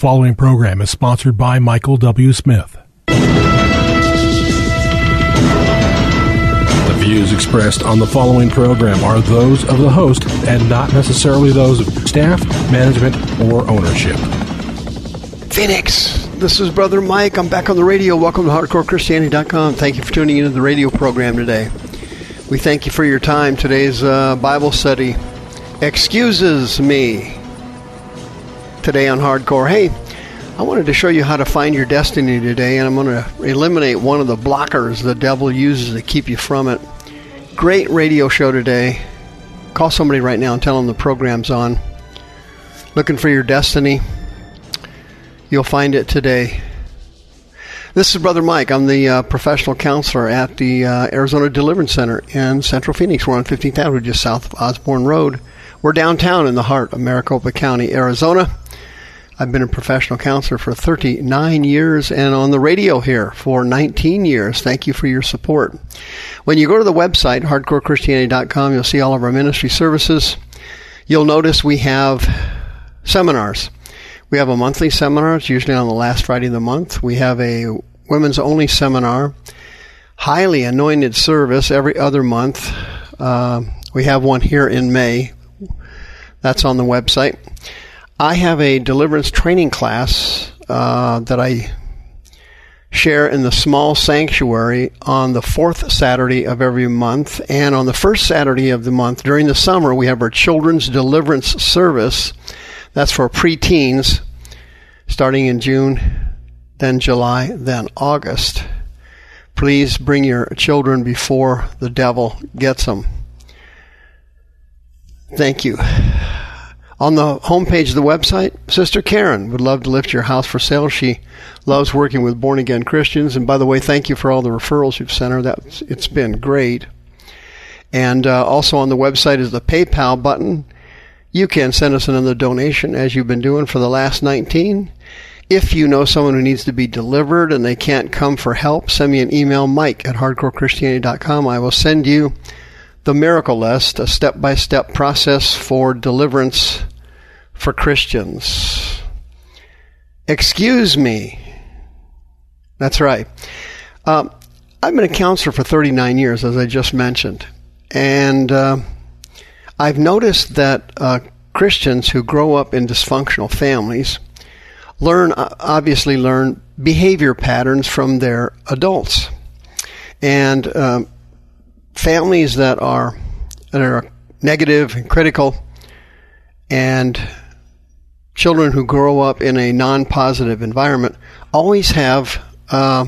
following program is sponsored by Michael W. Smith. The views expressed on the following program are those of the host and not necessarily those of staff, management, or ownership. Phoenix, this is Brother Mike. I'm back on the radio. Welcome to HardcoreChristianity.com. Thank you for tuning into the radio program today. We thank you for your time. Today's uh, Bible study excuses me today on Hardcore. Hey, I wanted to show you how to find your destiny today, and I'm going to eliminate one of the blockers the devil uses to keep you from it. Great radio show today. Call somebody right now and tell them the program's on. Looking for your destiny? You'll find it today. This is Brother Mike. I'm the uh, professional counselor at the uh, Arizona Deliverance Center in Central Phoenix. We're on 15th Avenue, just south of Osborn Road. We're downtown in the heart of Maricopa County, Arizona. I've been a professional counselor for 39 years and on the radio here for 19 years. Thank you for your support. When you go to the website, hardcorechristianity.com, you'll see all of our ministry services. You'll notice we have seminars. We have a monthly seminar. It's usually on the last Friday of the month. We have a women's only seminar, highly anointed service every other month. Uh, we have one here in May. That's on the website. I have a deliverance training class uh, that I share in the small sanctuary on the fourth Saturday of every month. And on the first Saturday of the month during the summer, we have our children's deliverance service. That's for preteens starting in June, then July, then August. Please bring your children before the devil gets them. Thank you. On the homepage of the website, Sister Karen would love to lift your house for sale. She loves working with born again Christians. And by the way, thank you for all the referrals you've sent her. That's, it's been great. And uh, also on the website is the PayPal button. You can send us another donation as you've been doing for the last 19. If you know someone who needs to be delivered and they can't come for help, send me an email, mike at hardcorechristianity.com. I will send you the miracle list, a step by step process for deliverance for Christians. Excuse me. That's right. Um, I've been a counselor for 39 years, as I just mentioned. And uh, I've noticed that uh, Christians who grow up in dysfunctional families learn, obviously, learn behavior patterns from their adults. And um, families that are that are negative and critical and children who grow up in a non-positive environment always have uh,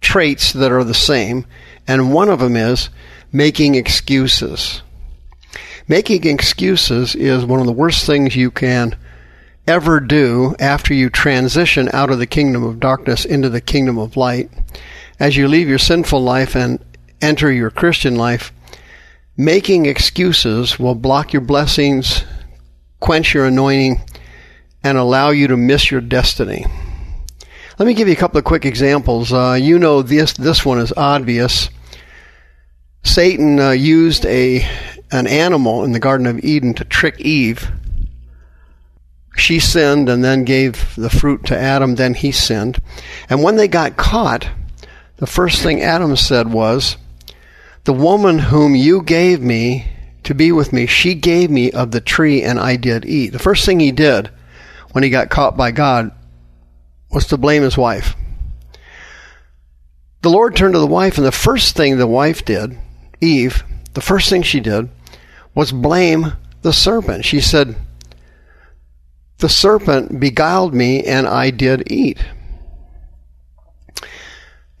traits that are the same, and one of them is making excuses. Making excuses is one of the worst things you can ever do after you transition out of the kingdom of darkness into the kingdom of light. As you leave your sinful life and enter your Christian life, making excuses will block your blessings, quench your anointing, and allow you to miss your destiny. Let me give you a couple of quick examples. Uh, you know this this one is obvious. Satan uh, used a an animal in the Garden of Eden to trick Eve. She sinned and then gave the fruit to Adam. Then he sinned, and when they got caught, the first thing Adam said was, "The woman whom you gave me to be with me, she gave me of the tree, and I did eat." The first thing he did when he got caught by God was to blame his wife. The Lord turned to the wife, and the first thing the wife did, Eve, the first thing she did was blame the serpent. She said, The serpent beguiled me, and I did eat.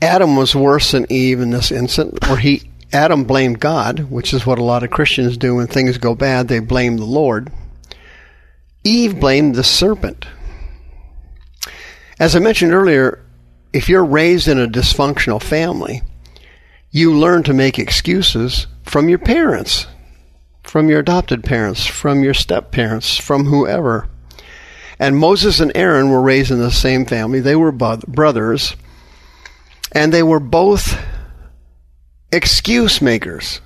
Adam was worse than Eve in this instant, where he Adam blamed God, which is what a lot of Christians do when things go bad, they blame the Lord. Eve blamed the serpent. As I mentioned earlier, if you're raised in a dysfunctional family, you learn to make excuses from your parents, from your adopted parents, from your step parents, from whoever. And Moses and Aaron were raised in the same family. They were brothers, and they were both excuse makers.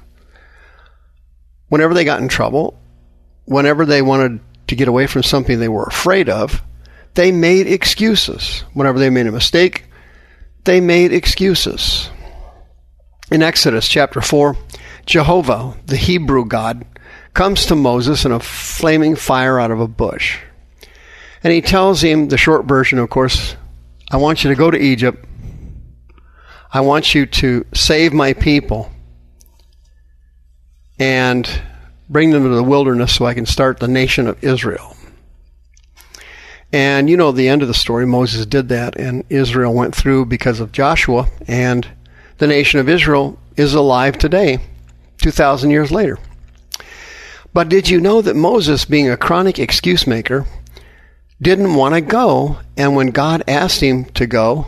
Whenever they got in trouble, whenever they wanted to get away from something they were afraid of, They made excuses. Whenever they made a mistake, they made excuses. In Exodus chapter 4, Jehovah, the Hebrew God, comes to Moses in a flaming fire out of a bush. And he tells him, the short version, of course, I want you to go to Egypt. I want you to save my people and bring them to the wilderness so I can start the nation of Israel. And you know the end of the story. Moses did that, and Israel went through because of Joshua, and the nation of Israel is alive today, 2,000 years later. But did you know that Moses, being a chronic excuse maker, didn't want to go, and when God asked him to go,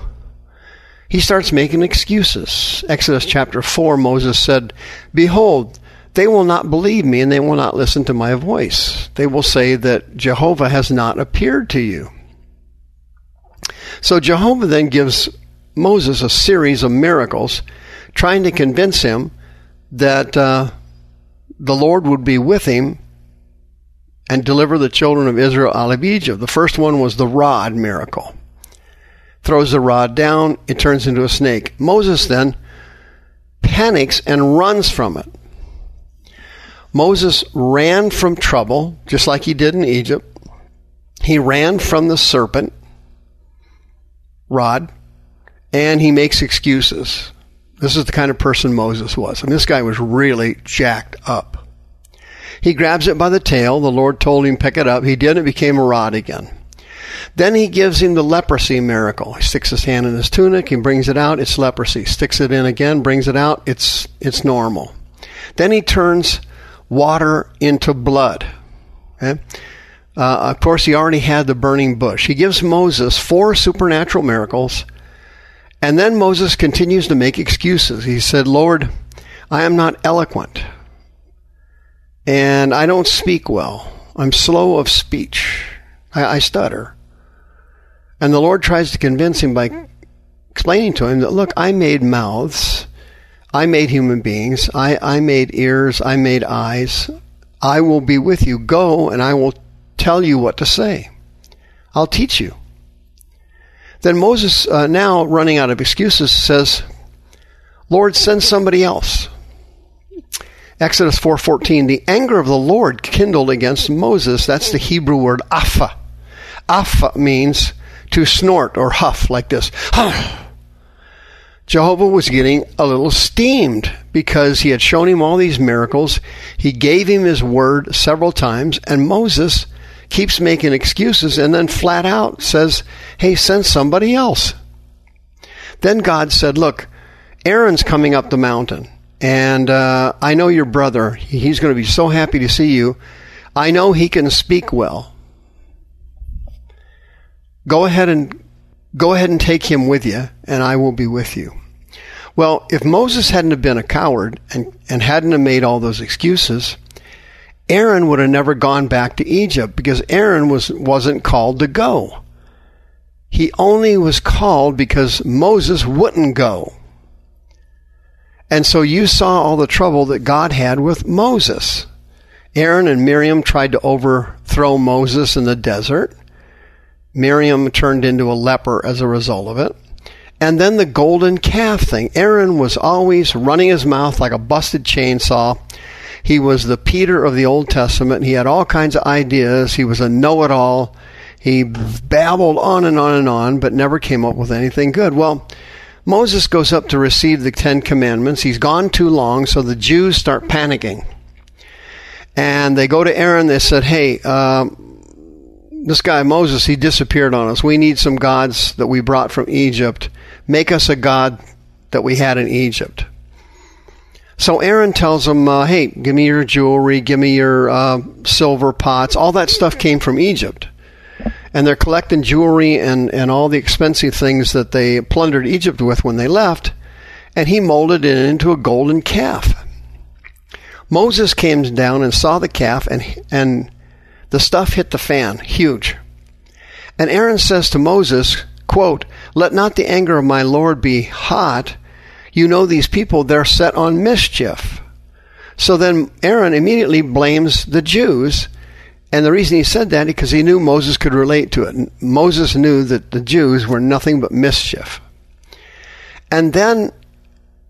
he starts making excuses. Exodus chapter 4, Moses said, Behold, they will not believe me and they will not listen to my voice. They will say that Jehovah has not appeared to you. So Jehovah then gives Moses a series of miracles, trying to convince him that uh, the Lord would be with him and deliver the children of Israel out of Egypt. The first one was the rod miracle. Throws the rod down, it turns into a snake. Moses then panics and runs from it. Moses ran from trouble, just like he did in Egypt. He ran from the serpent rod, and he makes excuses. This is the kind of person Moses was. And this guy was really jacked up. He grabs it by the tail. The Lord told him, pick it up. He did. It became a rod again. Then he gives him the leprosy miracle. He sticks his hand in his tunic. He brings it out. It's leprosy. Sticks it in again. Brings it out. It's, it's normal. Then he turns water into blood. Okay? Uh, of course, he already had the burning bush. He gives Moses four supernatural miracles, and then Moses continues to make excuses. He said, Lord, I am not eloquent, and I don't speak well. I'm slow of speech. I, I stutter. And the Lord tries to convince him by explaining to him that, look, I made mouths I made human beings. I, I made ears. I made eyes. I will be with you. Go and I will tell you what to say. I'll teach you. Then Moses, uh, now running out of excuses, says, Lord, send somebody else. Exodus 4:14 The anger of the Lord kindled against Moses that's the Hebrew word afa afa means to snort or huff like this Jehovah was getting a little steamed because he had shown him all these miracles. He gave him his word several times, and Moses keeps making excuses and then flat out says, Hey, send somebody else. Then God said, Look, Aaron's coming up the mountain, and uh, I know your brother. He's going to be so happy to see you. I know he can speak well. Go ahead and go ahead and take him with you, and I will be with you. Well, if Moses hadn't have been a coward and, and hadn't have made all those excuses, Aaron would have never gone back to Egypt because Aaron was, wasn't called to go. He only was called because Moses wouldn't go. And so you saw all the trouble that God had with Moses. Aaron and Miriam tried to overthrow Moses in the desert. Miriam turned into a leper as a result of it. And then the golden calf thing. Aaron was always running his mouth like a busted chainsaw. He was the Peter of the Old Testament. He had all kinds of ideas. He was a know it all. He babbled on and on and on, but never came up with anything good. Well, Moses goes up to receive the Ten Commandments. He's gone too long, so the Jews start panicking. And they go to Aaron. They said, Hey, uh, this guy Moses, he disappeared on us. We need some gods that we brought from Egypt Make us a God that we had in Egypt. So Aaron tells them, uh, hey, give me your jewelry, give me your uh, silver pots. All that stuff came from Egypt. And they're collecting jewelry and, and all the expensive things that they plundered Egypt with when they left. And he molded it into a golden calf. Moses came down and saw the calf, and, and the stuff hit the fan, huge. And Aaron says to Moses, quote, let not the anger of my Lord be hot. You know these people, they're set on mischief. So then Aaron immediately blames the Jews And the reason he said that is because he knew Moses could relate to it. Moses knew that the Jews were nothing but mischief. And then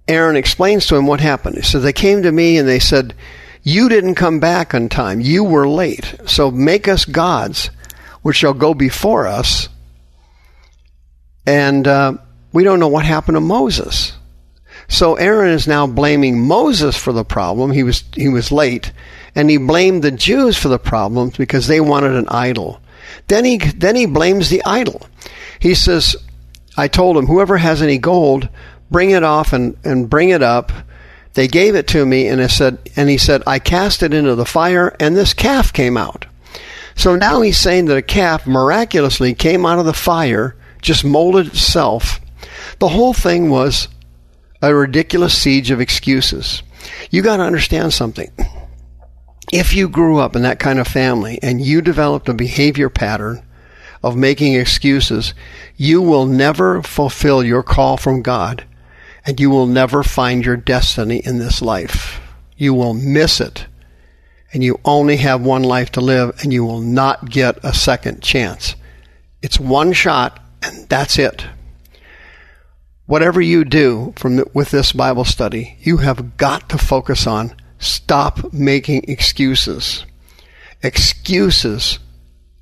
Aaron explains to him what happened. He said, They came to me and they said, You didn't come back on time. You were late. So make us gods which shall go before us. And uh, we don't know what happened to Moses. So Aaron is now blaming Moses for the problem. He was he was late, and he blamed the Jews for the problems because they wanted an idol. Then he then he blames the idol. He says, "I told him whoever has any gold, bring it off and, and bring it up." They gave it to me, and I said, and he said, I cast it into the fire, and this calf came out. So now he's saying that a calf miraculously came out of the fire, just molded itself. The whole thing was a ridiculous siege of excuses. You got to understand something. If you grew up in that kind of family and you developed a behavior pattern of making excuses, you will never fulfill your call from God and you will never find your destiny in this life. You will miss it and you only have one life to live and you will not get a second chance. It's one shot and that's it. Whatever you do from the, with this Bible study, you have got to focus on stop making excuses. Excuses,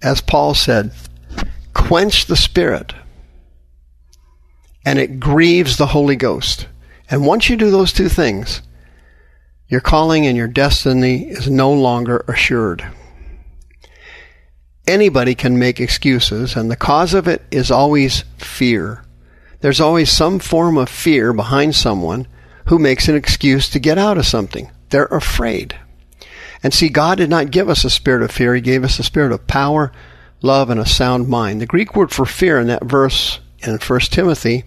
as Paul said, quench the spirit and it grieves the Holy Ghost. And once you do those two things, your calling and your destiny is no longer assured. Anybody can make excuses, and the cause of it is always fear. There's always some form of fear behind someone who makes an excuse to get out of something. They're afraid. And see, God did not give us a spirit of fear. He gave us a spirit of power, love, and a sound mind. The Greek word for fear in that verse in 1 Timothy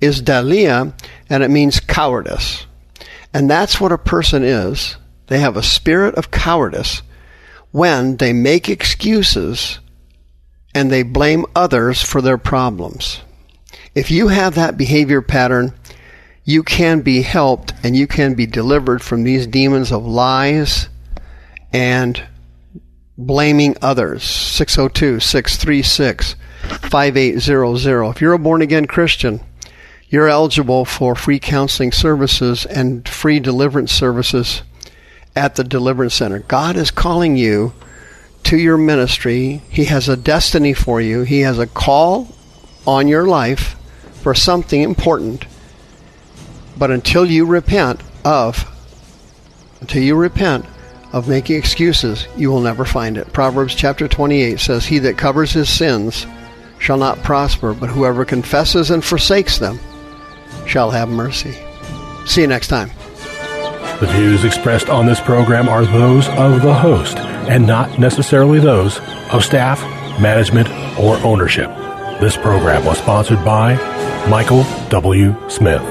is deilia, and it means cowardice. And that's what a person is. They have a spirit of cowardice when they make excuses and they blame others for their problems. If you have that behavior pattern, you can be helped and you can be delivered from these demons of lies and blaming others. 602 636 5800. If you're a born again Christian, you're eligible for free counseling services and free deliverance services at the Deliverance Center. God is calling you to your ministry. He has a destiny for you. He has a call on your life for something important. But until you repent of, until you repent of making excuses, you will never find it. Proverbs chapter 28 says, He that covers his sins shall not prosper, but whoever confesses and forsakes them shall have mercy. See you next time. The views expressed on this program are those of the host and not necessarily those of staff, management, or ownership. This program was sponsored by Michael W. Smith.